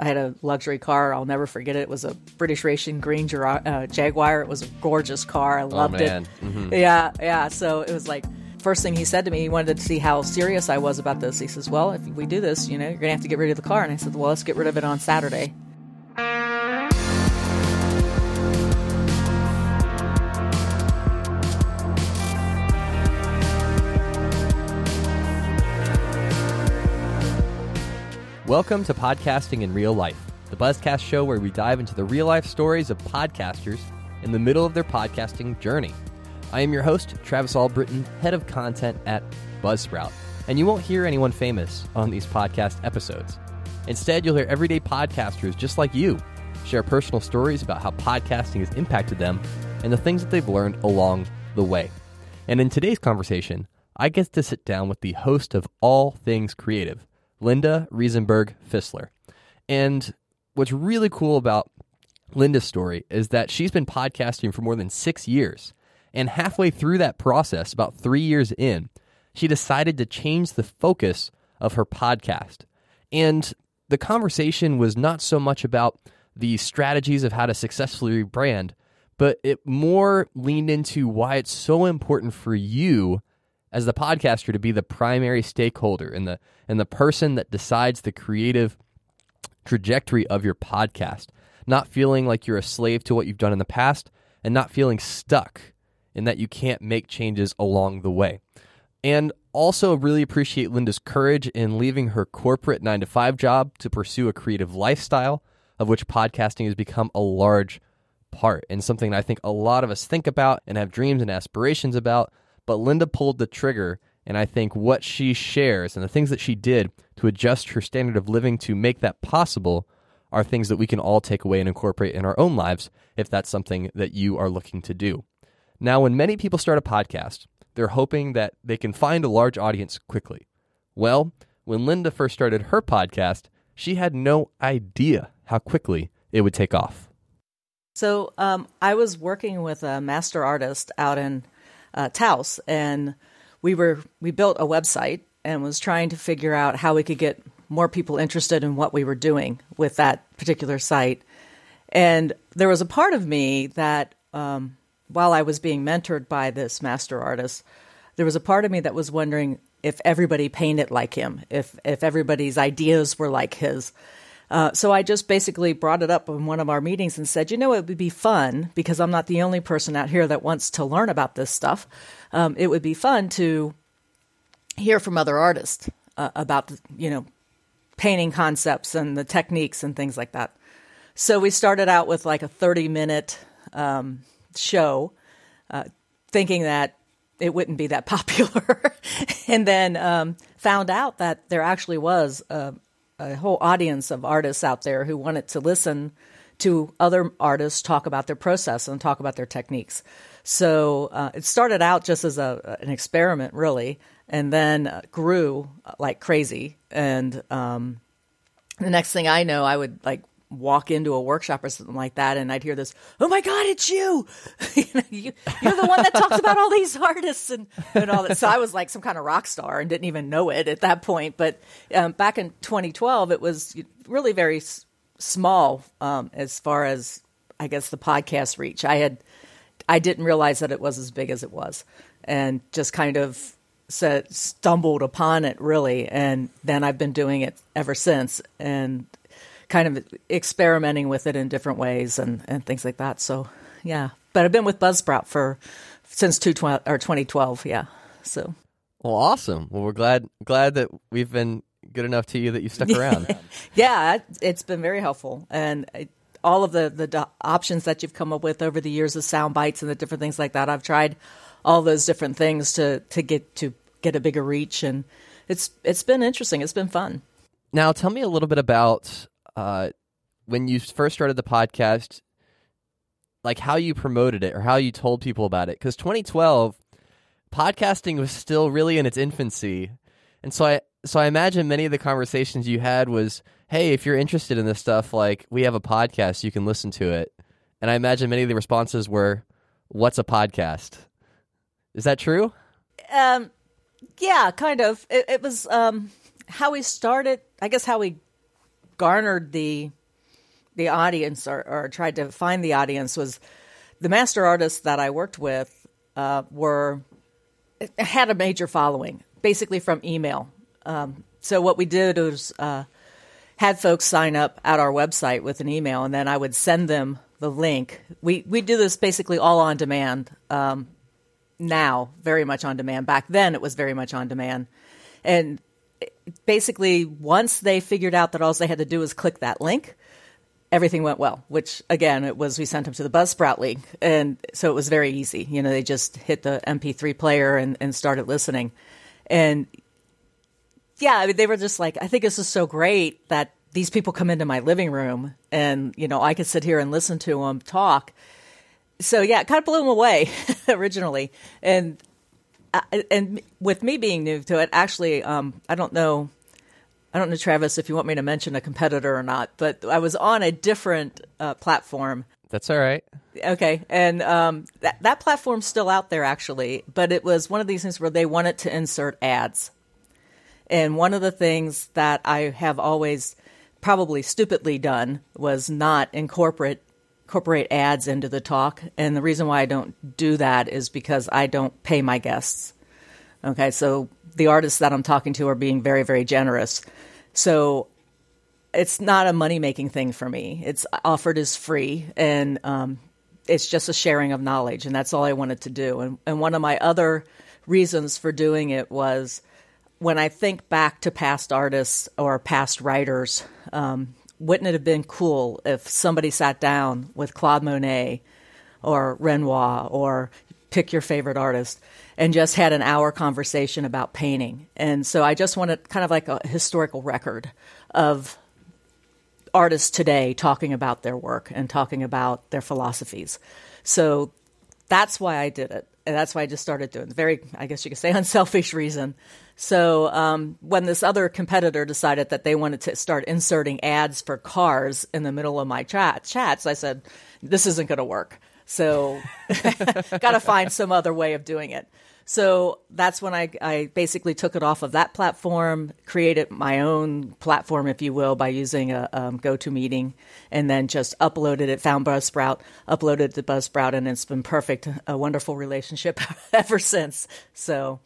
I had a luxury car. I'll never forget it. It was a British Racing Green uh, Jaguar. It was a gorgeous car. I loved oh, it. Mm-hmm. Yeah, yeah. So it was like first thing he said to me, he wanted to see how serious I was about this. He says, "Well, if we do this, you know, you're gonna have to get rid of the car." And I said, "Well, let's get rid of it on Saturday." Welcome to Podcasting in Real Life, the Buzzcast show where we dive into the real life stories of podcasters in the middle of their podcasting journey. I am your host, Travis Albritton, head of content at Buzzsprout, and you won't hear anyone famous on these podcast episodes. Instead, you'll hear everyday podcasters just like you share personal stories about how podcasting has impacted them and the things that they've learned along the way. And in today's conversation, I get to sit down with the host of All Things Creative, Linda Riesenberg Fissler. And what's really cool about Linda's story is that she's been podcasting for more than six years. And halfway through that process, about three years in, she decided to change the focus of her podcast. And the conversation was not so much about the strategies of how to successfully rebrand, but it more leaned into why it's so important for you as the podcaster to be the primary stakeholder and the and the person that decides the creative trajectory of your podcast, not feeling like you're a slave to what you've done in the past and not feeling stuck in that you can't make changes along the way. And also really appreciate Linda's courage in leaving her corporate 9 to 5 job to pursue a creative lifestyle of which podcasting has become a large part and something I think a lot of us think about and have dreams and aspirations about but Linda pulled the trigger, and I think what she shares and the things that she did to adjust her standard of living to make that possible are things that we can all take away and incorporate in our own lives if that's something that you are looking to do. Now, when many people start a podcast, they're hoping that they can find a large audience quickly. Well, when Linda first started her podcast, she had no idea how quickly it would take off. So, um, I was working with a master artist out in uh, Taos, and we were we built a website and was trying to figure out how we could get more people interested in what we were doing with that particular site. And there was a part of me that, um, while I was being mentored by this master artist, there was a part of me that was wondering if everybody painted like him, if if everybody's ideas were like his. Uh, so I just basically brought it up in one of our meetings and said, you know, it would be fun because I'm not the only person out here that wants to learn about this stuff. Um, it would be fun to hear from other artists uh, about, you know, painting concepts and the techniques and things like that. So we started out with like a 30 minute um, show, uh, thinking that it wouldn't be that popular, and then um, found out that there actually was a, a whole audience of artists out there who wanted to listen to other artists talk about their process and talk about their techniques. So uh, it started out just as a, an experiment, really, and then grew like crazy. And um, the next thing I know, I would like walk into a workshop or something like that, and I'd hear this, "Oh my God, it's you! you are the one that talks about all these artists and, and all that." So I was like some kind of rock star and didn't even know it at that point. But um, back in 2012, it was really very s- small um, as far as I guess the podcast reach. I had I didn't realize that it was as big as it was, and just kind of said stumbled upon it really, and then I've been doing it ever since, and kind of experimenting with it in different ways and, and things like that. So, yeah. But I've been with Buzzsprout for since two or 2012. Yeah. So. Well, awesome. Well, we're glad glad that we've been good enough to you that you stuck around. yeah, it's been very helpful, and it, all of the the options that you've come up with over the years of sound bites and the different things like that. I've tried all those different things to to get to get a bigger reach, and it's it's been interesting. It's been fun. Now, tell me a little bit about uh, when you first started the podcast, like how you promoted it or how you told people about it. Because 2012, podcasting was still really in its infancy, and so I so I imagine many of the conversations you had was, "Hey, if you're interested in this stuff, like we have a podcast, you can listen to it." And I imagine many of the responses were, "What's a podcast?" Is that true? Um, yeah, kind of. It, it was um, how we started. I guess how we garnered the the audience or, or tried to find the audience was the master artists that I worked with uh, were had a major following, basically from email. Um, so what we did was uh, had folks sign up at our website with an email, and then I would send them the link. We we do this basically all on demand um, now, very much on demand. Back then, it was very much on demand, and basically once they figured out that all they had to do was click that link everything went well which again it was we sent them to the buzzsprout link and so it was very easy. You know they just hit the mp3 player and, and started listening. And yeah I mean, they were just like i think this is so great that these people come into my living room and you know i could sit here and listen to them talk. So yeah it kind of blew them away originally. And and with me being new to it, actually, um, I don't know. I don't know, Travis, if you want me to mention a competitor or not, but I was on a different uh, platform. That's all right. Okay, and um, that that platform's still out there actually, but it was one of these things where they wanted to insert ads, and one of the things that I have always probably stupidly done was not incorporate incorporate ads into the talk. And the reason why I don't do that is because I don't pay my guests. Okay, so the artists that I'm talking to are being very, very generous. So it's not a money making thing for me. It's offered as free, and um, it's just a sharing of knowledge, and that's all I wanted to do. And, and one of my other reasons for doing it was when I think back to past artists or past writers, um, wouldn't it have been cool if somebody sat down with Claude Monet or Renoir or pick your favorite artist and just had an hour conversation about painting? And so I just wanted kind of like a historical record of artists today talking about their work and talking about their philosophies. So that's why I did it. And that's why I just started doing it. Very, I guess you could say, unselfish reason. So um, when this other competitor decided that they wanted to start inserting ads for cars in the middle of my chat chats, I said, "This isn't going to work." So got to find some other way of doing it. So that's when I, I basically took it off of that platform, created my own platform, if you will, by using a um, GoToMeeting, and then just uploaded it, found Buzzsprout, uploaded to Buzzsprout, and it's been perfect, a wonderful relationship ever since. So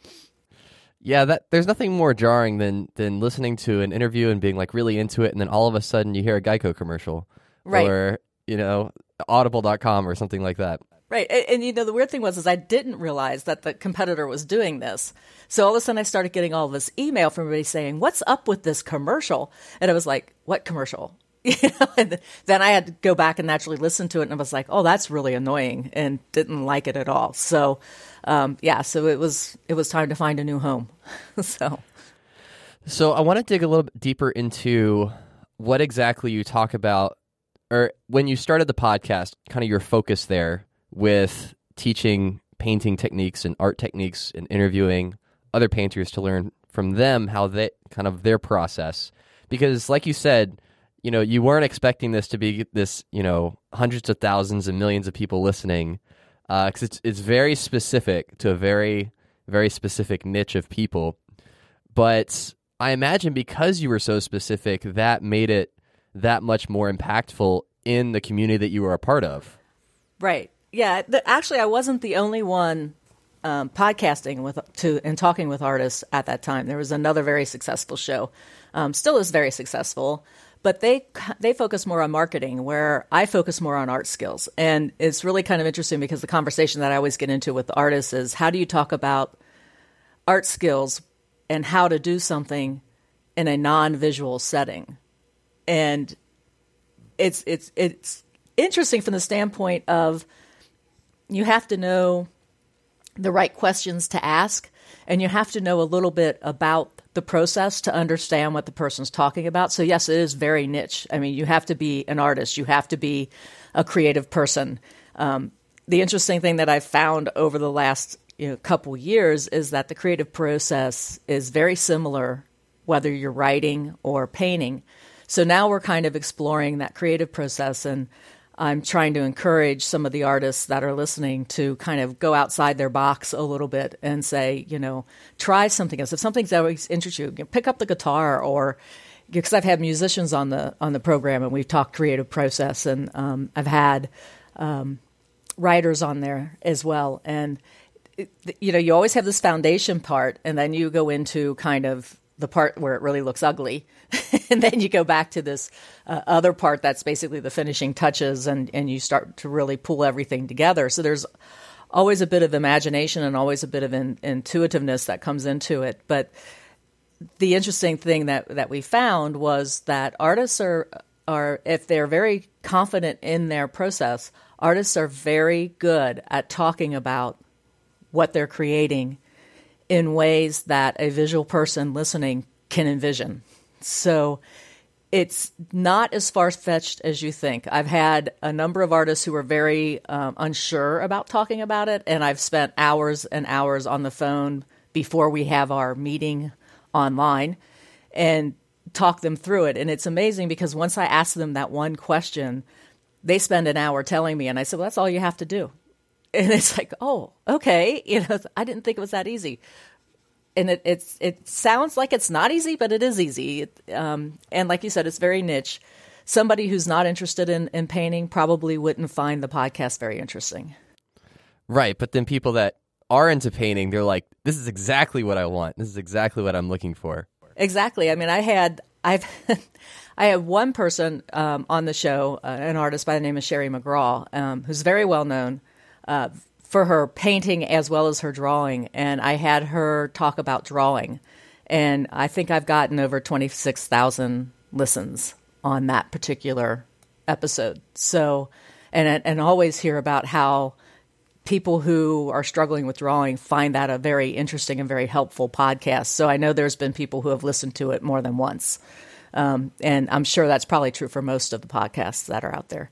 yeah, that there's nothing more jarring than than listening to an interview and being like really into it, and then all of a sudden you hear a Geico commercial, right? Or you know, Audible.com or something like that. Right, and, and, you know the weird thing was is I didn't realize that the competitor was doing this. So all of a sudden I started getting all this email from everybody saying, "What's up with this commercial?" And I was like, "What commercial?" You know, then I had to go back and naturally listen to it, and I was like, "Oh, that's really annoying," and didn't like it at all. So um, yeah, so it was it was time to find a new home. so, so I want to dig a little bit deeper into what exactly you talk about, or when you started the podcast, kind of your focus there with teaching painting techniques and art techniques and interviewing other painters to learn from them how they kind of their process because like you said you know you weren't expecting this to be this you know hundreds of thousands and millions of people listening because uh, it's it's very specific to a very very specific niche of people. But I imagine because you were so specific, that made it that much more impactful in the community that you were a part of. Right. Yeah. Actually, I wasn't the only one um, podcasting with to and talking with artists at that time. There was another very successful show, um, still is very successful, but they they focus more on marketing where I focus more on art skills. And it's really kind of interesting because the conversation that I always get into with artists is how do you talk about art skills and how to do something in a non-visual setting. And it's it's it's interesting from the standpoint of you have to know the right questions to ask and you have to know a little bit about the process to understand what the person's talking about. So yes, it is very niche. I mean, you have to be an artist, you have to be a creative person. Um, the interesting thing that I've found over the last you know, couple years is that the creative process is very similar whether you're writing or painting. So now we're kind of exploring that creative process and I'm trying to encourage some of the artists that are listening to kind of go outside their box a little bit and say, you know, try something else. If something's always interests you, pick up the guitar or, because I've had musicians on the on the program and we've talked creative process and um, I've had um, writers on there as well and you know you always have this foundation part and then you go into kind of the part where it really looks ugly and then you go back to this uh, other part that's basically the finishing touches and and you start to really pull everything together. So there's always a bit of imagination and always a bit of in, intuitiveness that comes into it. But the interesting thing that that we found was that artists are are if they're very confident in their process artists are very good at talking about what they're creating in ways that a visual person listening can envision. So it's not as far fetched as you think. I've had a number of artists who are very um, unsure about talking about it, and I've spent hours and hours on the phone before we have our meeting online and talk them through it. And it's amazing because once I ask them that one question, they spend an hour telling me, and I said, well, that's all you have to do. And it's like, oh, okay. You know, I didn't think it was that easy and it, it's it sounds like it's not easy, but it is easy. Um, and like you said, it's very niche. Somebody who's not interested in, in painting probably wouldn't find the podcast very interesting. Right, but then people that are into painting, they're like, "This is exactly what I want. This is exactly what I'm looking for." Exactly. I mean, I had I've I have one person um, on the show, uh, an artist by the name of Sherrie McGraw, um, who's very well known. Uh, for her painting as well as her drawing. And I had her talk about drawing. And I think I've gotten over 26,000 listens on that particular episode. So, and, and always hear about how people who are struggling with drawing find that a very interesting and very helpful podcast. So I know there's been people who have listened to it more than once. Um, and I'm sure that's probably true for most of the podcasts that are out there.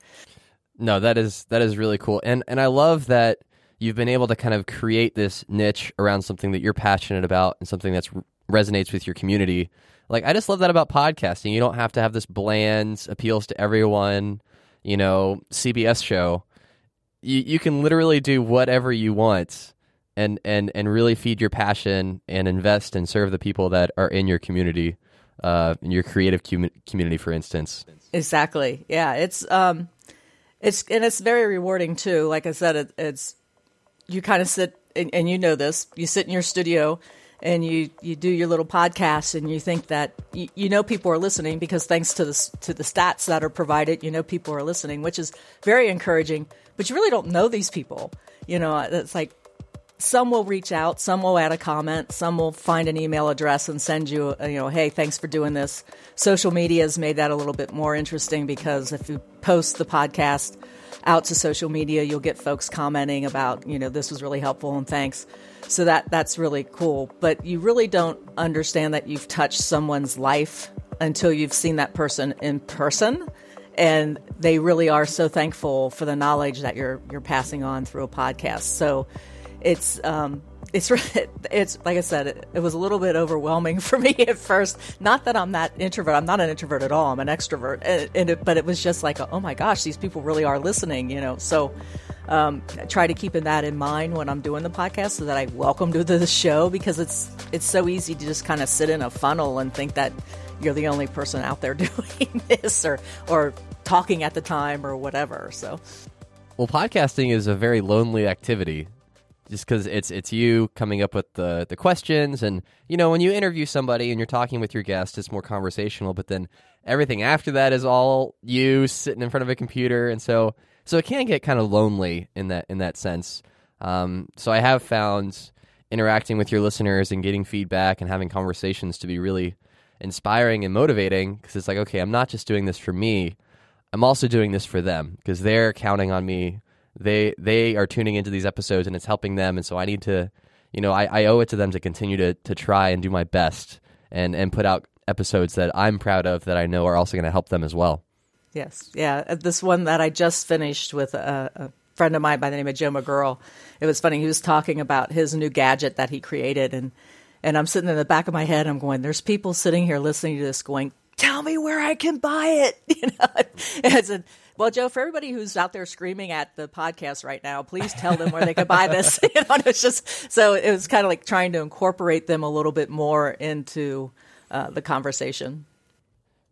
No, that is that is really cool, and and I love that you've been able to kind of create this niche around something that you're passionate about and something that resonates with your community. Like I just love that about podcasting. You don't have to have this bland appeals to everyone, you know, CBS show. You you can literally do whatever you want and and and really feed your passion and invest and serve the people that are in your community, uh, in your creative com- community, for instance. Exactly. Yeah. It's um, it's and it's very rewarding too. Like I said, it, it's you kind of sit and, and, you know this you sit in your studio and you, you do your little podcast and you think that you, you, know people are listening because thanks to the to the stats that are provided you know people are listening which is very encouraging. But you really don't know these people. You know uh, it's like some will reach out some will add a comment some will find an email address and send you uh, you know hey thanks for doing this. Social media has made that a little bit more interesting because if you post the podcast out to social media, you'll get folks commenting about, you know, this was really helpful and thanks. So that that's really cool. But you really don't understand that you've touched someone's life until you've seen that person in person. And they really are so thankful for the knowledge that you're you're passing on through a podcast. So it's um, it's it's like I said, it, was a little bit overwhelming for me at first. Not that I'm that introvert. I'm not an introvert at all. I'm an extrovert. And, and it, but it was just like, oh my gosh, these people really are listening. You know, so um, try to keep that in mind when I'm doing the podcast, so that I welcome to the show because it's it's so easy to just kind of sit in a funnel and think that you're the only person out there doing this or or talking at the time or whatever. So. Well, podcasting is a very lonely activity just because it's it's you coming up with the the questions. And you know when you interview somebody and you're talking with your guest it's more conversational but then everything after that is all you sitting in front of a computer. And so so it can get kind of lonely in that in that sense. Um, so i have found interacting with your listeners and getting feedback and having conversations to be really inspiring and motivating because it's like okay i'm not just doing this for me. I'm also doing this for them because they're counting on me they they are tuning into these episodes and it's helping them. And so i need to you know i, I owe it to them to continue to, to try and do my best and and put out episodes that i'm proud of that i know are also going to help them as well. Yes. Yeah. Uh, this one that i just finished with a, a friend of mine by the name of joe mcgirl it was funny. He was talking about his new gadget that he created and and i'm sitting in the back of my head. I'm going there's people sitting here listening to this going tell me where i can buy it you know? And well, Joe, for everybody who's out there screaming at the podcast right now, please tell them where they can buy this. you know, it's just so it was kind of like trying to incorporate them a little bit more into uh, the conversation.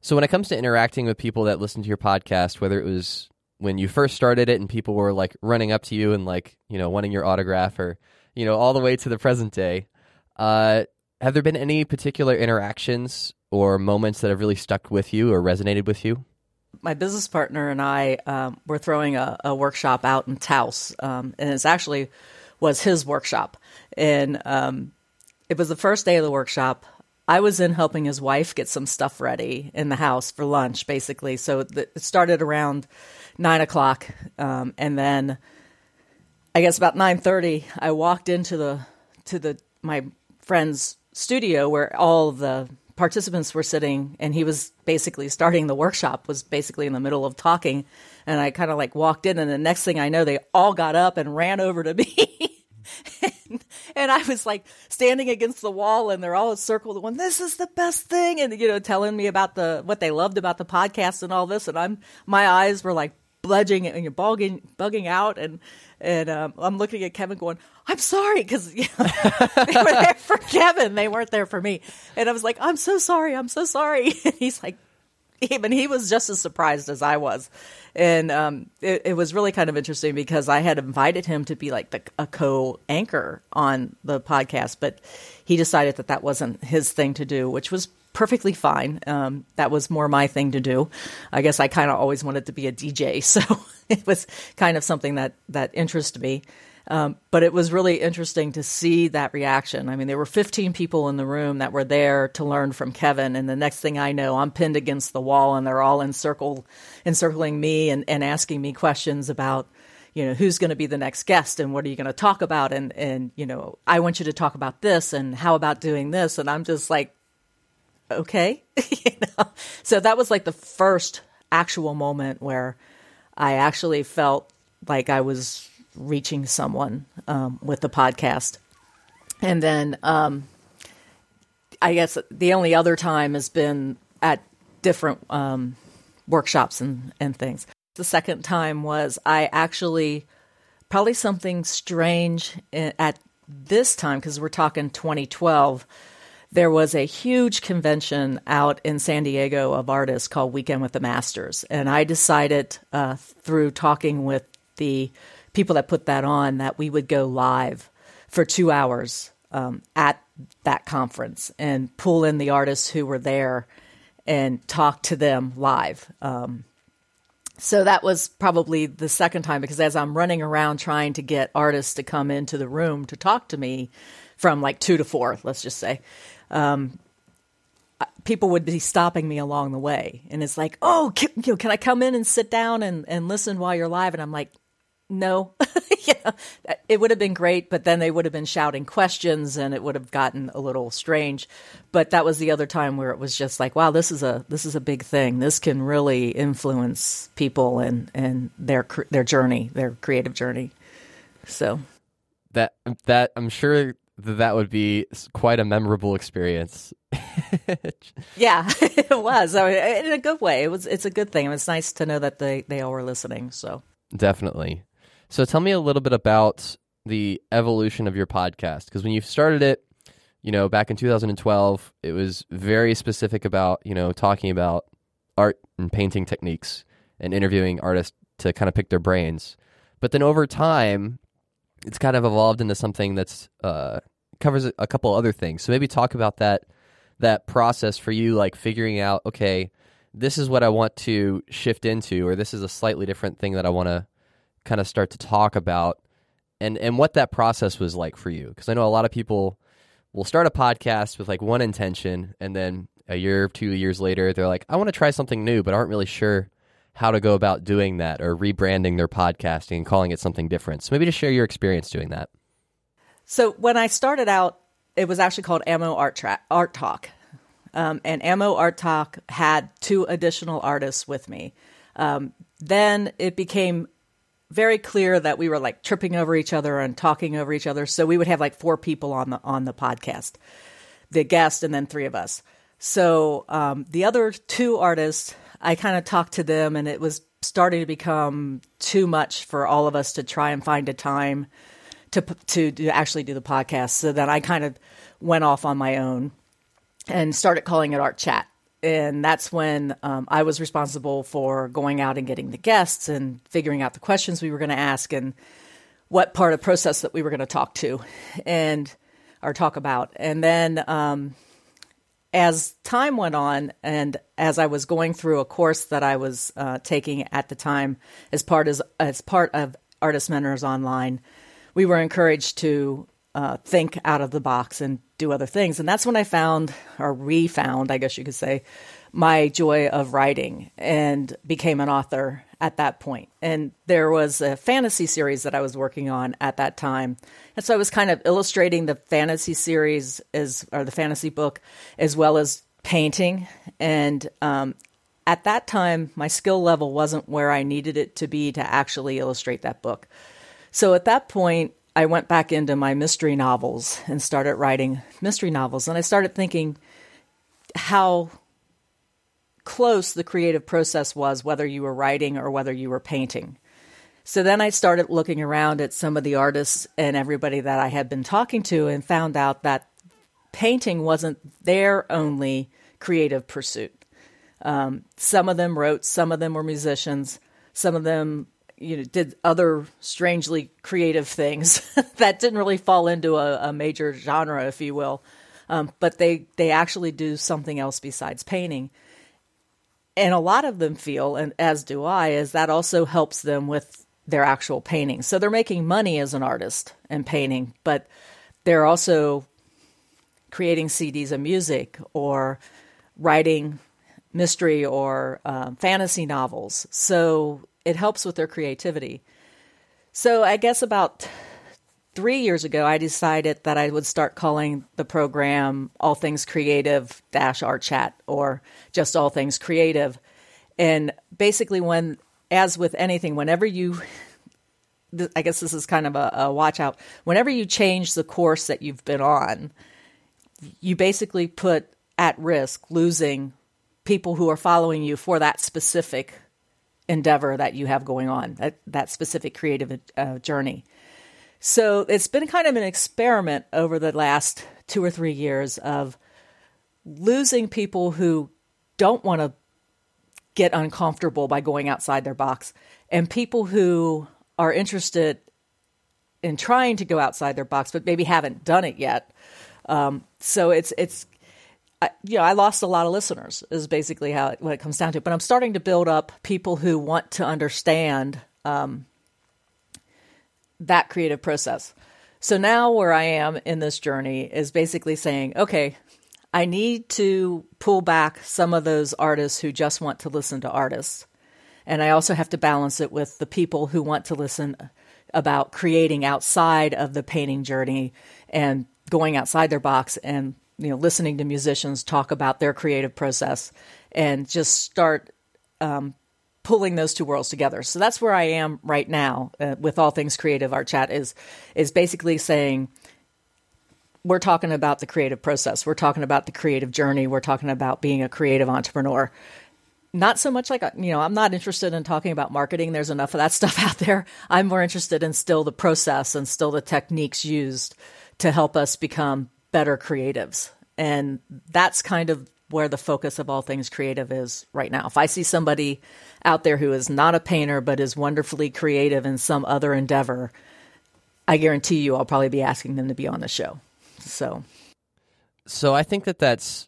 So when it comes to interacting with people that listen to your podcast, whether it was when you first started it and people were like running up to you and like you know wanting your autograph, or you know all the way to the present day, uh, have there been any particular interactions or moments that have really stuck with you or resonated with you? My business partner and I um, were throwing a, a, workshop out in Taos, um, and it's actually was his workshop, and um, it was the first day of the workshop. I was in helping his wife get some stuff ready in the house for lunch, basically. So it started around nine o'clock, um, and then I guess about nine thirty, I walked into the to the my friend's studio where all the participants were sitting and he was basically starting the workshop was basically in the middle of talking. And i kind of like walked in and the next thing i know they all got up and ran over to me. And, and, i was like standing against the wall and they're all circled one this is the best thing! And you know telling me about the what they loved about the podcast and all this. And i'm my eyes were like bludging and you're bugging bugging out. And and um, I'm looking at Kevin going, I'm sorry because you know, they were there for Kevin, they weren't there for me, and I was like, I'm so sorry, I'm so sorry. And he's like, even he was just as surprised as I was, and um, it, it, was really kind of interesting because I had invited him to be like the, a co-anchor on the podcast, but he decided that that wasn't his thing to do, which was perfectly fine. Um, that was more my thing to do. I guess I kind of always wanted to be a DJ, so it was kind of something that that interested me. Um, but it was really interesting to see that reaction. I mean, there were 15 people in the room that were there to learn from Kevin, and the next thing I know, I'm pinned against the wall, and they're all encircling me and, and asking me questions about you know who's going to be the next guest and what are you going to talk about and and you know I want you to talk about this and how about doing this and I'm just like okay. you know? So that was like the first actual moment where I actually felt like I was reaching someone um, with the podcast. And then um, I guess the only other time has been at different um, workshops and, and things. The second time was I actually, probably something strange at this time, because we're talking 2012 there was a huge convention out in San Diego of artists called Weekend with the Masters. And I decided uh, through talking with the people that put that on that we would go live for two hours um, at that conference and pull in the artists who were there and talk to them live. Um, so that was probably the second time because as I'm running around trying to get artists to come into the room to talk to me from like two to four, let's just say, um, people would be stopping me along the way. And it's like, oh, can, you know, can I come in and sit down and, and listen while you're live? And I'm like, no. yeah, it would have been great, but then they would have been shouting questions and it would have gotten a little strange. But that was the other time where it was just like, wow, this is a this is a big thing. This can really influence people and and their their journey, their creative journey. So that that I'm sure that that would be quite a memorable experience. yeah, it was. I mean, in a good way. It was. It's a good thing. It was nice to know that they they all were listening. So definitely. So tell me a little bit about the evolution of your podcast because when you started it, you know, back in 2012, it was very specific about you know talking about art and painting techniques and interviewing artists to kind of pick their brains. But then over time, it's kind of evolved into something that's uh, covers a couple other things. So maybe talk about that that process for you, like figuring out, okay, this is what I want to shift into, or this is a slightly different thing that I want to kind of start to talk about, and and what that process was like for you. Because I know a lot of people will start a podcast with like one intention, and then a year, two years later, they're like, I want to try something new, but aren't really sure how to go about doing that or rebranding their podcasting and calling it something different. So maybe just share your experience doing that. So when I started out, it was actually called Ammo Art, Tra- Art Talk. Um, and Ammo Art Talk had two additional artists with me. Um, then it became very clear that we were like tripping over each other and talking over each other. So we would have like four people on the on the podcast, the guest, and then three of us. So um, the other two artists I kind of talked to them, and it was starting to become too much for all of us to try and find a time to to, to actually do the podcast. So then I kind of went off on my own and started calling it Art Chat. And that's when um, I was responsible for going out and getting the guests and figuring out the questions we were going to ask and what part of process that we were going to talk to and or talk about. And then um, as time went on, and as I was going through a course that I was uh, taking at the time as part as as part of Artist Mentors Online, we were encouraged to uh, think out of the box and do other things. And that's when I found, or refound, I guess you could say, my joy of writing and became an author at that point. And there was a fantasy series that I was working on at that time. And so I was kind of illustrating the fantasy series as, or the fantasy book, as well as painting. And um, at that time, my skill level wasn't where I needed it to be to actually illustrate that book. So at that point, I went back into my mystery novels and started writing mystery novels. And I started thinking how close the creative process was, whether you were writing or whether you were painting. So then I started looking around at some of the artists and everybody that I had been talking to and found out that painting wasn't their only creative pursuit. Um, some of them wrote, some of them were musicians, some of them you know did other strangely creative things that didn't really fall into a, a major genre, if you will. Um, but they they actually do something else besides painting. And a lot of them feel, and as do I, is that also helps them with their actual painting. So they're making money as an artist and painting, but they're also creating CDs of music or writing mystery or um, fantasy novels. So it helps with their creativity. So I guess about three years ago, I decided that I would start calling the program All Things Creative Dash Art Chat or just All Things Creative. And basically, when, as with anything, whenever you, I guess this is kind of a, a watch out, whenever you change the course that you've been on, you basically put at risk losing people who are following you for that specific endeavor that you have going on, that, that specific creative uh, journey. So it's been kind of an experiment over the last two or three years of losing people who don't want to get uncomfortable by going outside their box and people who are interested in trying to go outside their box but maybe haven't done it yet. Um, so it's it's I, you know, I lost a lot of listeners is basically how what it comes down to. But I'm starting to build up people who want to understand um, that creative process. So now where I am in this journey is basically saying, okay, I need to pull back some of those artists who just want to listen to artists. And I also have to balance it with the people who want to listen about creating outside of the painting journey and going outside their box and you know listening to musicians talk about their creative process and just start um, pulling those two worlds together. So that's where I am right now uh, with all things creative. Art chat is is basically saying we're talking about the creative process. We're talking about the creative journey. We're talking about being a creative entrepreneur. Not so much like you know, I'm not interested in talking about marketing. There's enough of that stuff out there. I'm more interested in still the process and still the techniques used to help us become better creatives. And that's kind of where the focus of all things creative is right now. If I see somebody out there who is not a painter but is wonderfully creative in some other endeavor, I guarantee you I'll probably be asking them to be on the show. So So I think that that's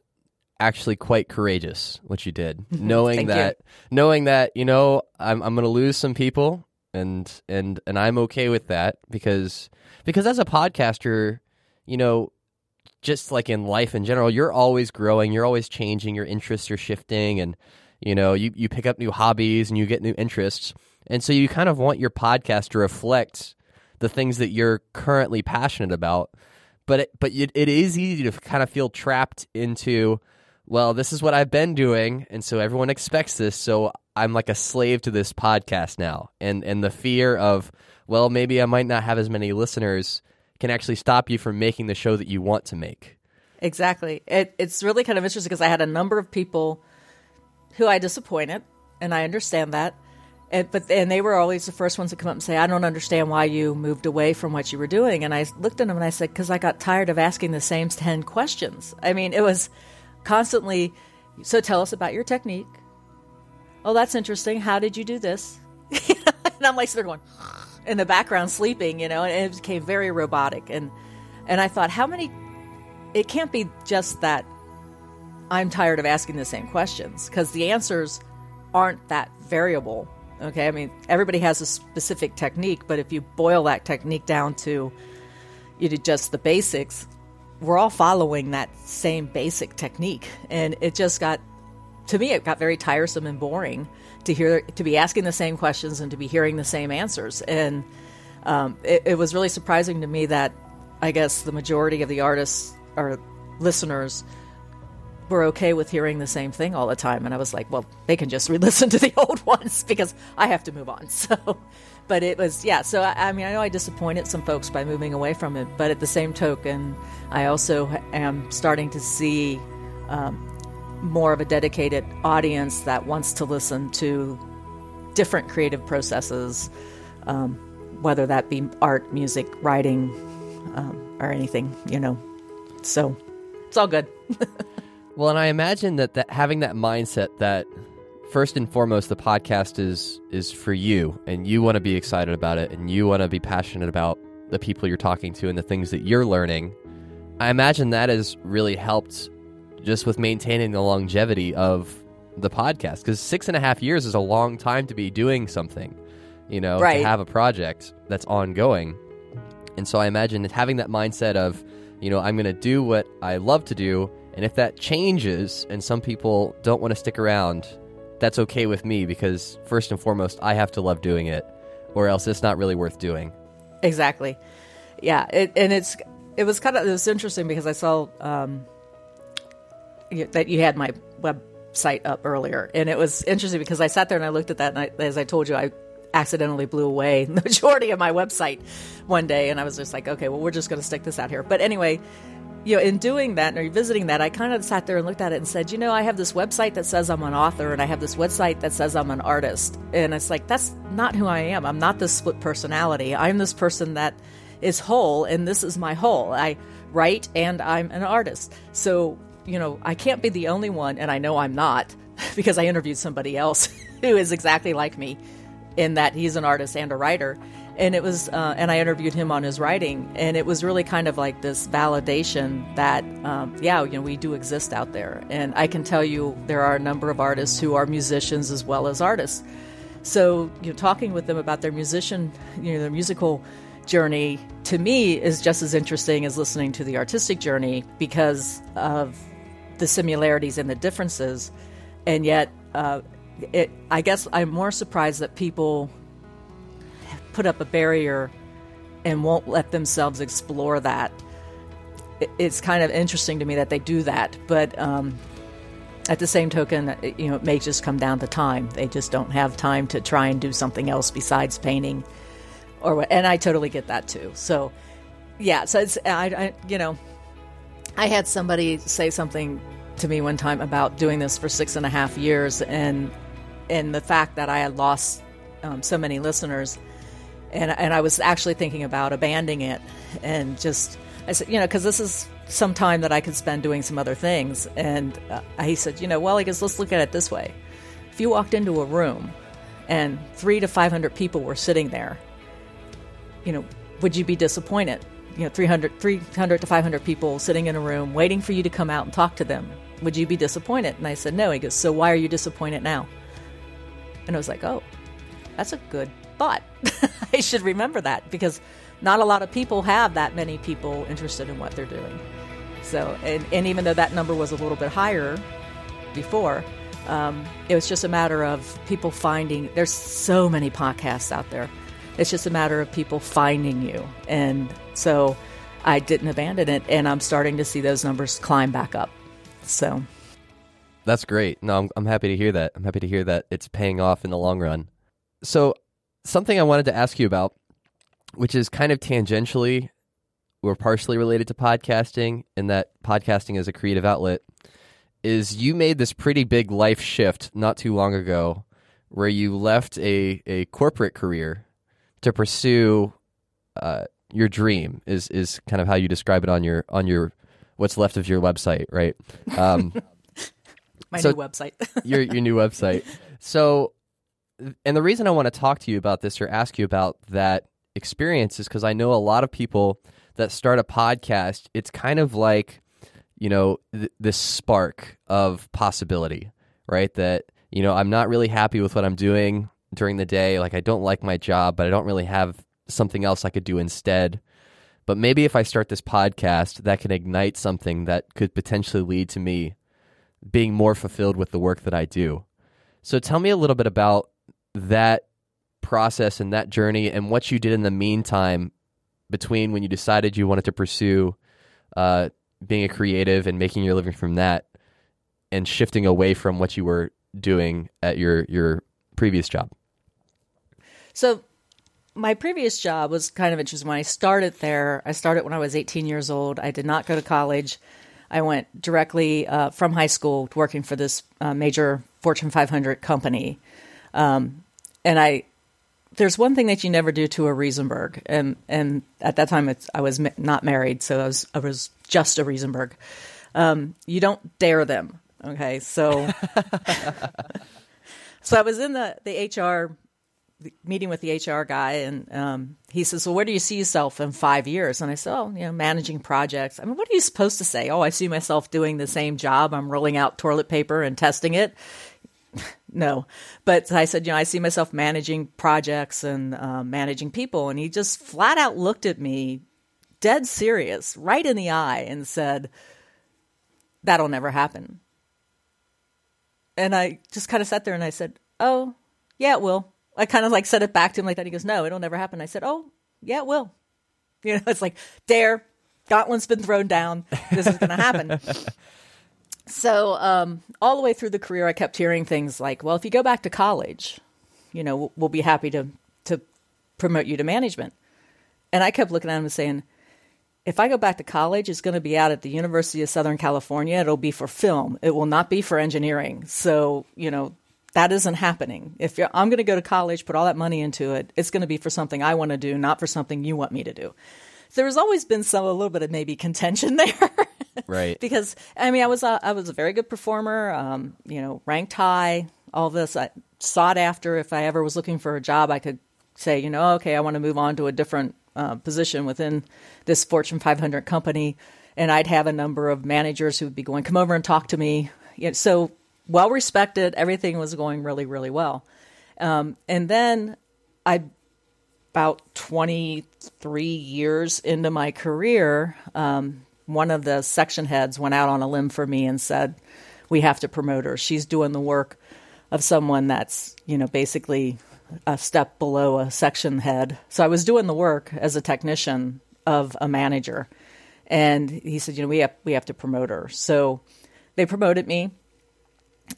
actually quite courageous what you did, knowing that you. knowing that, you know, I'm I'm going to lose some people and and and I'm okay with that because because as a podcaster, you know, just like in life in general, you're always growing, you're always changing, your interests are shifting, and you know you you pick up new hobbies and you get new interests, and so you kind of want your podcast to reflect the things that you're currently passionate about. But it, but it, it is easy to kind of feel trapped into, well, this is what I've been doing, and so everyone expects this, so I'm like a slave to this podcast now, and and the fear of, well, maybe I might not have as many listeners can actually stop you from making the show that you want to make. Exactly. It, it's really kind of interesting because I had a number of people who I disappointed, and I understand that. And, but and they were always the first ones to come up and say, "I don't understand why you moved away from what you were doing." And I looked at them and I said, "Because I got tired of asking the same ten questions. I mean, it was constantly, So tell us about your technique. Oh, that's interesting. How did you do this? and I'm like sitting there going in the background sleeping, you know, and it became very robotic. And and I thought, how many? It can't be just that I'm tired of asking the same questions because the answers aren't that variable. Okay, I mean everybody has a specific technique, but if you boil that technique down to you know, just the basics, we're all following that same basic technique, and it just got to me it got very tiresome and boring to hear to be asking the same questions and to be hearing the same answers, and um, it, it was really surprising to me that I guess the majority of the artists or listeners were okay with hearing the same thing all the time. And I was like, well, they can just re listen to the old ones because I have to move on. So, but it was, yeah. So, I, I, mean, I know I disappointed some folks by moving away from it, but at the same token, I also am starting to see um, more of a dedicated audience that wants to listen to different creative processes, um, whether that be art, music, writing, um, or anything, you know. So, it's all good. Well, and I imagine that, that having that mindset that first and foremost the podcast is is for you and you want to be excited about it and you want to be passionate about the people you're talking to and the things that you're learning. I imagine that has really helped just with maintaining the longevity of the podcast because six and a half years is a long time to be doing something, you know, right. to have a project that's ongoing. And so I imagine that having that mindset of, you know, I'm going to do what I love to do and if that changes and some people don't want to stick around, that's okay with me because first and foremost, I have to love doing it, or else it's not really worth doing. Exactly. Yeah, it, and it's it was kind of it was interesting because I saw um, that you had my website up earlier, and it was interesting because I sat there and I looked at that, and I, as I told you, I accidentally blew away the majority of my website one day, and I was just like, okay, well, we're just going to stick this out here. But anyway, you know, in doing that and revisiting that, I kind of sat there and looked at it and said, you know, I have this website that says I'm an author and I have this website that says I'm an artist. And it's like, that's not who I am. I'm not this split personality. I'm this person that is whole and this is my whole. I write and I'm an artist. So, you know, I can't be the only one, and I know I'm not because I interviewed somebody else who is exactly like me in that he's an artist and a writer. And it was uh, and i interviewed him on his writing and it was really kind of like this validation that um, yeah you know we do exist out there. And i can tell you there are a number of artists who are musicians as well as artists. So you know talking with them about their musician you know their musical journey to me is just as interesting as listening to the artistic journey because of the similarities and the differences and yet uh, it, i guess i'm more surprised that people put up a barrier and won't let themselves explore that. It's kind of interesting to me that they do that, but um, at the same token, you know, it may just come down to time. They just don't have time to try and do something else besides painting, or and I totally get that too. So, yeah, so it's I, I you know, I had somebody say something to me one time about doing this for six and a half years, and and the fact that I had lost um, so many listeners and and I was actually thinking about abandoning it and just I said, you know, because this is some time that I could spend doing some other things. And uh, he said, you know, well, I guess let's look at it this way: if you walked into a room and three to five hundred people were sitting there, you know, would you be disappointed? You know, 300, 300 to 500 people sitting in a room waiting for you to come out and talk to them. Would you be disappointed? And I said, no. He goes, so why are you disappointed now? And I was like, oh, that's a good thought. I should remember that because not a lot of people have that many people interested in what they're doing. So, and, and even though that number was a little bit higher before, um, it was just a matter of people finding. There's so many podcasts out there. It's just a matter of people finding you, and so I didn't abandon it, and I'm starting to see those numbers climb back up. So that's great. No, I'm, I'm happy to hear that. I'm happy to hear that it's paying off in the long run. So something I wanted to ask you about, which is kind of tangentially or partially related to podcasting, and that podcasting is a creative outlet, is you made this pretty big life shift not too long ago where you left a, a corporate career to pursue uh, your dream is is kind of how you describe it on your on your what's left of your website, right? Um, My So- new website. your your new website. So, and the reason I want to talk to you about this or ask you about that experience is because I know a lot of people that start a podcast. It's kind of like, you know, th- this spark of possibility, right? That you know, I'm not really happy with what I'm doing during the day. Like, I don't like my job, but I don't really have something else I could do instead. But maybe if I start this podcast, that can ignite something that could potentially lead to me being more fulfilled with the work that I do. So tell me a little bit about that process and that journey and what you did in the meantime between when you decided you wanted to pursue uh, being a creative and making your living from that and shifting away from what you were doing at your your previous job. So my previous job was kind of interesting. When I started there, I started when I was 18 years old. I did not go to college. I went directly uh, from high school working for this uh, major Fortune 500 company. Um, and I, there's one thing that you never do to a Riesenberg, and and at that time it's, I was ma- not married, so I was I was just a Riesenberg. Um, you don't dare them. Okay, so so I was in the the HR meeting with the HR guy, and um, he says, "Well, where do you see yourself in five years?" And I said, "Oh, you know, managing projects." I mean, what are you supposed to say? Oh, I see myself doing the same job. I'm rolling out toilet paper and testing it. no, but I said, you know, I see myself managing projects and uh, managing people, and he just flat out looked at me, dead serious, right in the eye, and said, "That'll never happen." And I just kind of sat there and I said, "Oh, yeah, it will." I kind of like said it back to him like that. He goes, "No, it'll never happen." I said, "Oh, yeah, it will." You know, it's like there, gauntlet's been thrown down. This is going to happen. so, um, all the way through the career, I kept hearing things like, "Well, if you go back to college, you know, we'll, we'll be happy to to promote you to management." And I kept looking at him and saying, if I go back to college, it's going to be out at the University of Southern California. It'll be for film. It will not be for engineering. So, you know, that isn't happening. If you're, I'm going to go to college, put all that money into it, it's going to be for something I want to do, not for something you want me to do. There's always been some a little bit of maybe contention there. Right. because I mean, I was a, I was a very good performer. Um, you know, ranked high. All this I sought after. If I ever was looking for a job, I could say, you know, okay, I want to move on to a different uh, position within this Fortune 500 company, and I'd have a number of managers who would be going, come over and talk to me. You know, so well respected. Everything was going really, really well. Um, and then I about 23 years into my career, um, one of the section heads went out on a limb for me and said, "We have to promote her. She's doing the work of someone that's you know basically a step below a section head." So I was doing the work as a technician of a manager, and he said, "You know, we have we have to promote her." So they promoted me.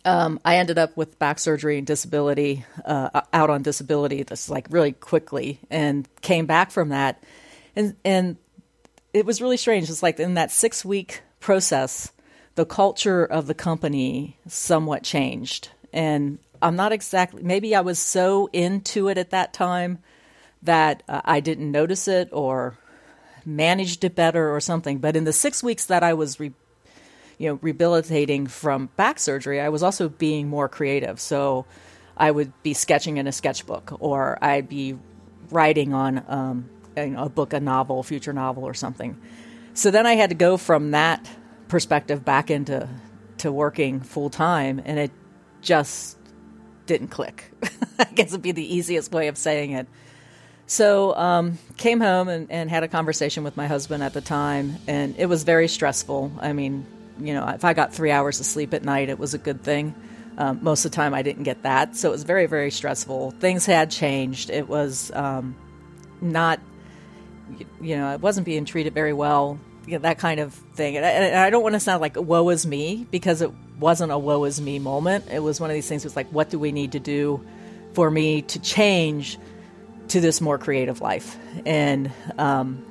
Um, I ended up with back surgery and disability, uh, out on disability, this like really quickly, and came back from that, and and it was really strange. It's like in that six week process, the culture of the company somewhat changed, and I'm not exactly. Maybe I was so into it at that time that uh, I didn't notice it or managed it better or something. But in the six weeks that I was re- you know rehabilitating from back surgery i was also being more creative. So i would be sketching in a sketchbook or i'd be writing on um, a book a novel future novel or something. So then i had to go from that perspective back into to working full time and it just didn't click. I guess it'd be the easiest way of saying it. So um, came home and, and had a conversation with my husband at the time and it was very stressful. I mean you know, if I got three hours of sleep at night, it was a good thing. Um, most of the time, I didn't get that, so it was very, very stressful. Things had changed. It was um, not, you know, I wasn't being treated very well. You know, that kind of thing. And I, and I don't want to sound like woe is me because it wasn't a woe is me moment. It was one of these things. Was like, what do we need to do for me to change to this more creative life? And um,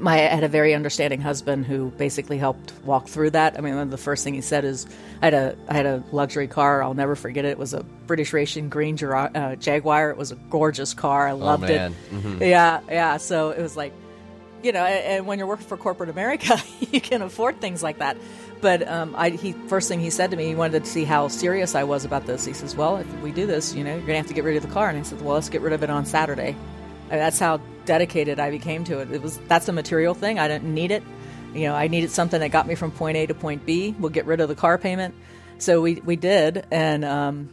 my I had a very understanding husband who basically helped walk through that. I mean, the first thing he said is, "I had a I had a luxury car. I'll never forget it. It was a British racing green uh, Jaguar. It was a gorgeous car. I loved man. it. Yeah, yeah. So it was like, you know, and, and when you're working for corporate America, you can afford things like that. but um, I, he first thing he said to me, he wanted to see how serious I was about this. He says, "Well, if we do this, you know, you're gonna have to get rid of the car." And I said, "Well, let's get rid of it on Saturday." I mean, that's how dedicated I became to it. It was that's a material thing. I didn't need it. You know, I needed something that got me from point A to point B. We'll get rid of the car payment. So we we did, and um,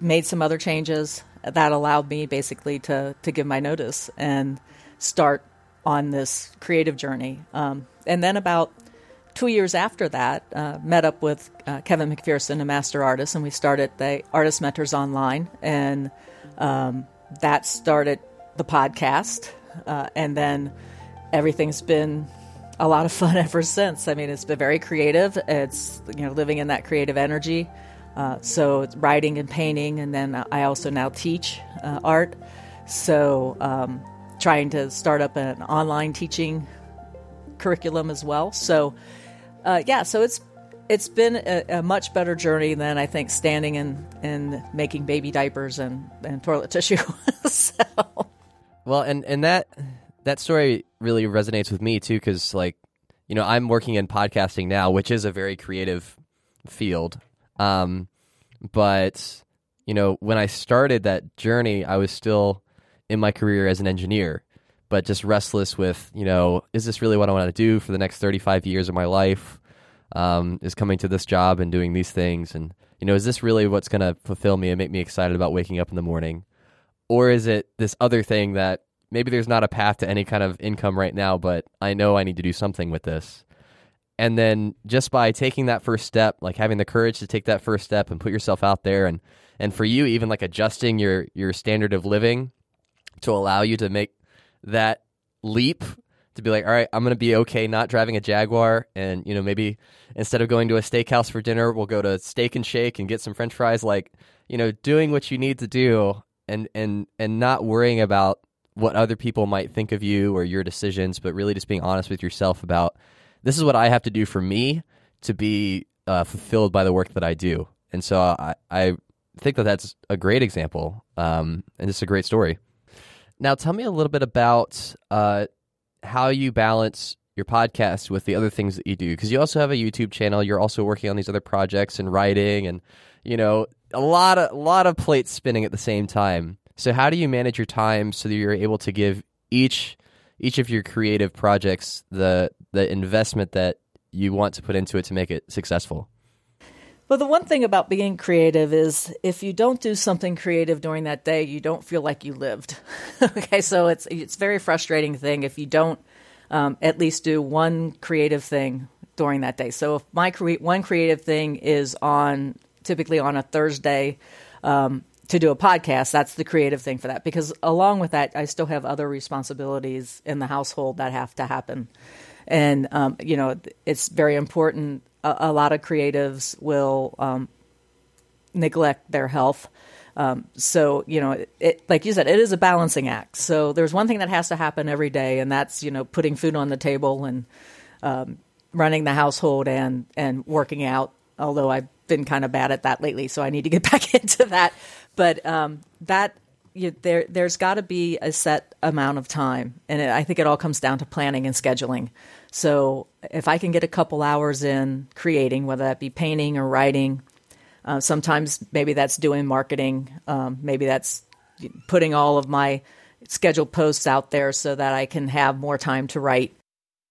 made some other changes that allowed me basically to to give my notice and start on this creative journey. Um, and then about two years after that, uh, met up with uh, Kevin McPherson, a master artist, and we started the Artist Mentors Online, and um, that started the podcast, uh, and then everything's been a lot of fun ever since. I mean, it's been very creative. It's you know living in that creative energy. Uh, so it's writing and painting, and then I also now teach uh, art. So um, trying to start up an online teaching curriculum as well. So uh, yeah, so it's it's been a, a, much better journey than I think standing and and making baby diapers and, and toilet tissue. so. Well, and and that that story really resonates with me too, because like you know I'm working in podcasting now, which is a very creative field. Um, but you know when I started that journey, I was still in my career as an engineer, but just restless with you know is this really what I want to do for the next 35 years of my life? Um, is coming to this job and doing these things, and you know is this really what's going to fulfill me and make me excited about waking up in the morning? Or is it this other thing that maybe there's not a path to any kind of income right now, but I know I need to do something with this. And then just by taking that first step, like having the courage to take that first step and put yourself out there and and for you even like adjusting your your standard of living to allow you to make that leap to be like, all right, I'm going to be okay not driving a Jaguar and you know maybe instead of going to a steakhouse for dinner, we'll go to Steak and Shake and get some french fries like, you know, doing what you need to do and and and not worrying about what other people might think of you or your decisions, but really just being honest with yourself about this is what I have to do for me to be uh, fulfilled by the work that I do. And so I, I think that that's a great example, um, and it's a great story. Now, tell me a little bit about uh, how you balance your podcast with the other things that you do, because you also have a YouTube channel. You're also working on these other projects and writing, and you know a lot of a lot of plates spinning at the same time. So how do you manage your time so that you're able to give each each of your creative projects the the investment that you want to put into it to make it successful? Well, the one thing about being creative is if you don't do something creative during that day, you don't feel like you lived. okay, so it's it's very frustrating thing if you don't um, at least do one creative thing during that day. So if my cre- one creative thing is on typically on a Thursday um, to do a podcast. That's the creative thing for that. Because along with that, I still have other responsibilities in the household that have to happen. And, um, you know, it's very important. A, a lot of creatives will um, neglect their health. Um, so you know, it, like you said, it is a balancing act. So there's one thing that has to happen every day, and that's you know putting food on the table and um, running the household and and working out. Although I've been kind of bad at that lately, so I need to get back into that. But um, that you, there, there's got to be a set amount of time, and it, I think it all comes down to planning and scheduling. So if I can get a couple hours in creating, whether that be painting or writing, uh, sometimes maybe that's doing marketing, um, maybe that's putting all of my scheduled posts out there so that I can have more time to write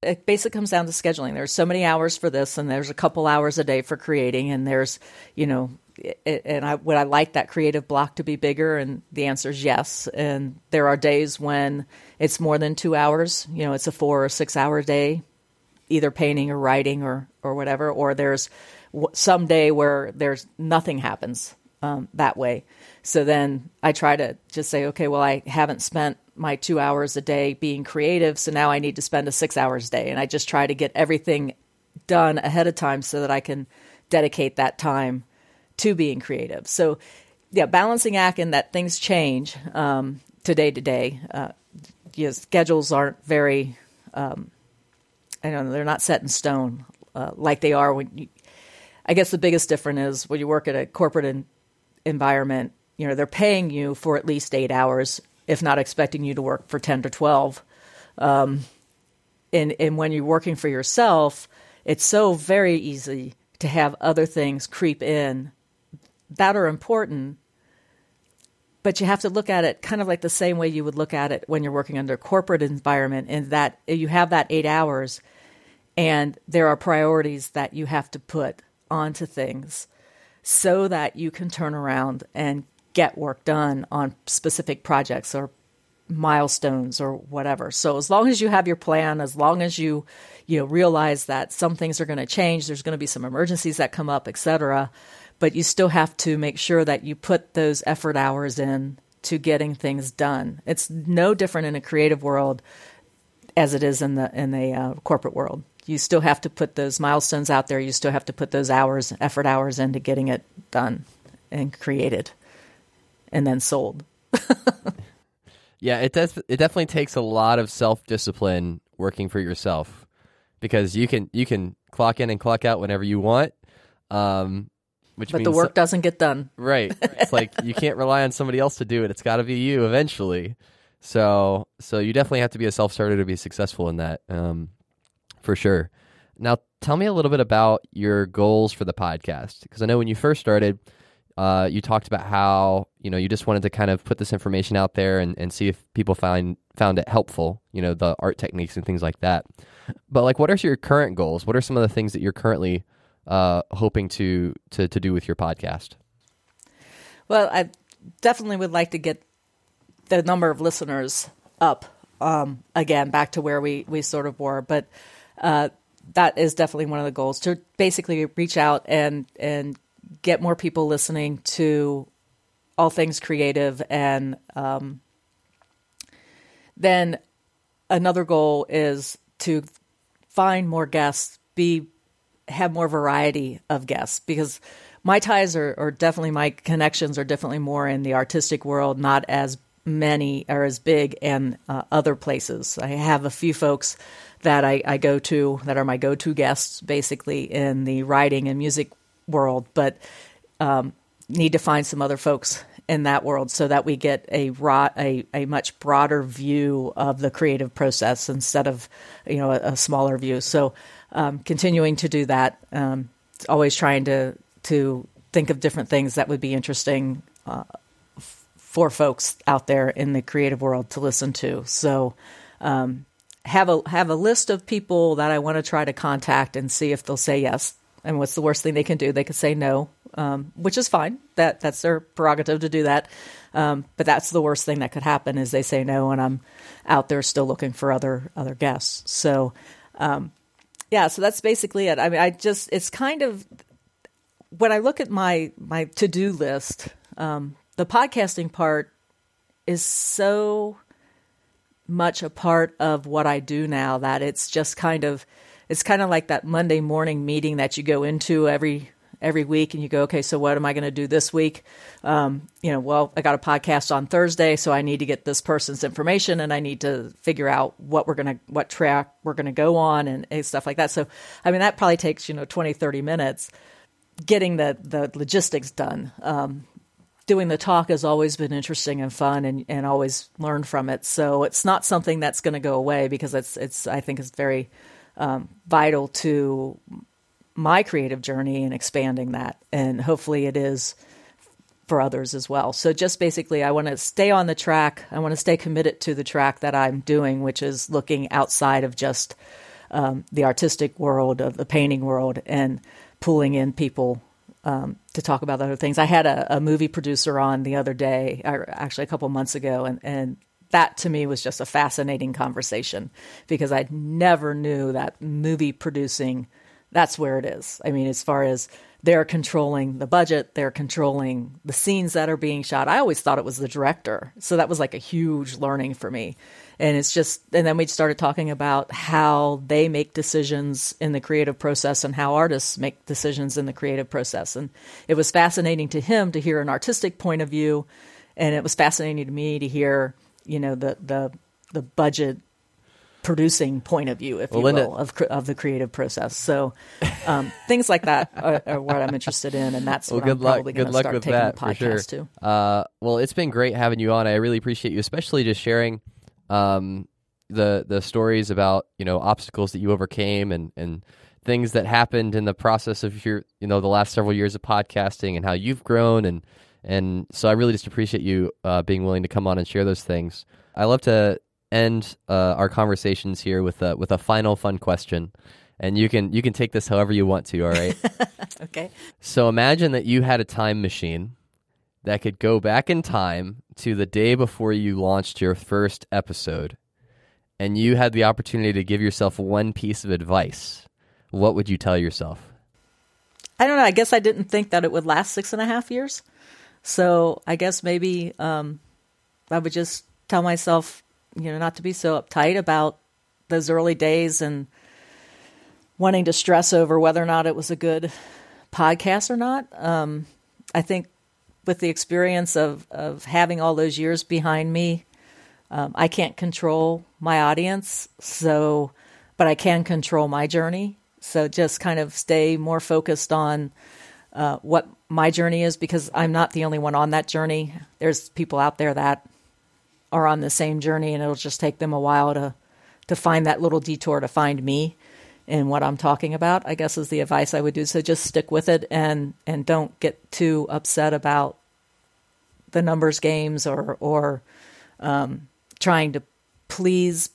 it basically comes down to scheduling. There's so many hours for this, and there's a couple hours a day for creating, and there's, you know, and I would I like that creative block to be bigger, and the answer is yes. And there are days when it's more than two hours. You know, it's a four or six hour day, either painting or writing or or whatever. Or there's some day where there's nothing happens um, that way. So then I try to just say, okay, well, I haven't spent my two hours a day being creative, so now I need to spend a six hours a day. And I just try to get everything done ahead of time so that I can dedicate that time to being creative. So, yeah, balancing act and that things change um, to day to day. Uh, schedules aren't very, um, I don't know, they're not set in stone uh, like they are when you, I guess the biggest difference is when you work at a corporate in, environment, you know, they're paying you for at least eight hours if not expecting you to work for 10 to 12. Um, and, and when you're working for yourself, it's so very easy to have other things creep in that are important but you have to look at it kind of like the same way you would look at it when you're working under a corporate environment in that you have that eight hours and there are priorities that you have to put onto things so that you can turn around and get work done on specific projects or milestones or whatever. So as long as you have your plan, as long as you you know realize that some things are going to change, there's going to be some emergencies that come up, etc but you still have to make sure that you put those effort hours in to getting things done. It's no different in a creative world as it is in the in the uh, corporate world. You still have to put those milestones out there. You still have to put those hours, effort hours into getting it done and created, and then sold. yeah, it does. It definitely takes a lot of self discipline working for yourself because you can you can clock in and clock out whenever you want. Um, which but the work so- doesn't get done. Right. It's like you can't rely on somebody else to do it. It's got to be you eventually. So so you definitely have to be a self starter to be successful in that, um, for sure. Now, tell me a little bit about your goals for the podcast because I know when you first started, uh, you talked about how you know you just wanted to kind of put this information out there and, and see if people find found it helpful. You know, the art techniques and things like that. But like, what are your current goals? What are some of the things that you're currently uh, hoping to, to to do with your podcast? Well, I definitely would like to get the number of listeners up um, again, back to where we we sort of were. But uh, that is definitely one of the goals to basically reach out and and get more people listening to all things creative and um, then another goal is to find more guests be have more variety of guests because my ties are, are definitely my connections are definitely more in the artistic world, not as many or as big and uh, other places. I have a few folks that I, I go to that are my go to guests basically in the writing and music world, but um, need to find some other folks in that world so that we get a, a, a much broader view of the creative process instead of you know a, a smaller view. So um, continuing to do that, um, always trying to to think of different things that would be interesting uh, for folks out there in the creative world to listen to. So. Um, have a have a list of people that I want to try to contact and see if they'll say yes. And what's the worst thing they can do? They could say no, um, which is fine. That that's their prerogative to do that. Um, but that's the worst thing that could happen is they say no, and I'm out there still looking for other other guests. So um, yeah, so that's basically it. I mean, I just it's kind of when I look at my my to do list, um, the podcasting part is so much a part of what I do now that it's just kind of it's kind of like that Monday morning meeting that you go into every every week and you go, okay, so what am I going to do this week? Um, you know, well, I got a podcast on Thursday, so I need to get this person's information and I need to figure out what we're going to, what track we're going to go on and, and stuff like that. So, I mean, that probably takes, you know, 20, 30 minutes getting the, the logistics done. Um, doing the talk has always been interesting and fun and, and always learned from it. So it's not something that's going to go away because it's, it's, I think it's very, um, vital to my creative journey and expanding that. And hopefully it is for others as well. So just basically, I want to stay on the track. I want to stay committed to the track that I'm doing, which is looking outside of just um, the artistic world, of the painting world, and pulling in people um, to talk about other things. I had a, a, movie producer on the other day, or actually a couple months ago, and, and that to me was just a fascinating conversation because I never knew that movie producing – that's where it is. I mean, as far as they're controlling the budget, they're controlling the scenes that are being shot. I always thought it was the director. So that was like a huge learning for me. And it's just, and then we started talking about how they make decisions in the creative process and how artists make decisions in the creative process. And it was fascinating to him to hear an artistic point of view. And it was fascinating to me to hear, you know, the, the, the budget producing point of view, if well, you Linda, will, of of the creative process. So um, things like that are, are, what I'm interested in, and that's well, what I'm luck, probably going to start taking that, the podcast sure. to. Uh, well, it's been great having you on. I really appreciate you, especially just sharing um, the the stories about you know obstacles that you overcame and and things that happened in the process of your, you know, the last several years of podcasting and how you've grown and and so I really just appreciate you uh, being willing to come on and share those things. I love to end uh, our conversations here with a with a final fun question, and you can you can take this however you want to. All right. okay. So imagine that you had a time machine that could go back in time to the day before you launched your first episode, and you had the opportunity to give yourself one piece of advice. What would you tell yourself? I don't know. I guess I didn't think that it would last six and a half years. So I guess maybe um, I would just tell myself, you know, not to be so uptight about those early days and wanting to stress over whether or not it was a good podcast or not. Um, I think with the experience of, of having all those years behind me, um, I can't control my audience, so but I can control my journey. So just kind of stay more focused on uh, what my journey is because I'm not the only one on that journey. There's people out there that are on the same journey, and it'll just take them a while to to find that little detour to find me and what I'm talking about. I guess is the advice I would do. So just stick with it and and don't get too upset about the numbers games or or um, trying to please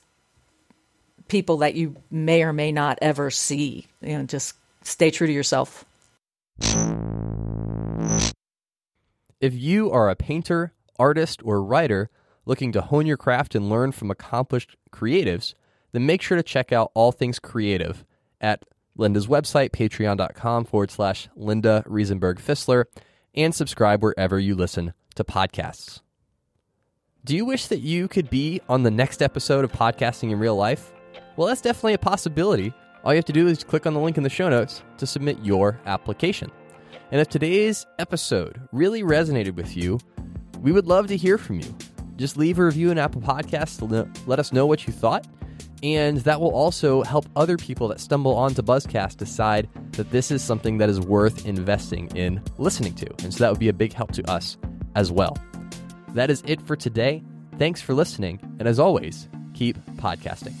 people that you may or may not ever see. You know, just stay true to yourself. If you are a painter, artist, or writer looking to hone your craft and learn from accomplished creatives, then make sure to check out All Things Creative at Linda's website, patreon.com forward slash Linda Riesenberg Fissler, and subscribe wherever you listen to podcasts. Do you wish that you could be on the next episode of Podcasting in Real Life? Well, that's definitely a possibility. All you have to do is click on the link in the show notes to submit your application. And if today's episode really resonated with you, we would love to hear from you. Just leave a review in Apple Podcasts to let us know what you thought. And that will also help other people that stumble onto Buzzcast decide that this is something that is worth investing in listening to. And so that would be a big help to us as well. That is it for today. Thanks for listening. And as always, keep podcasting.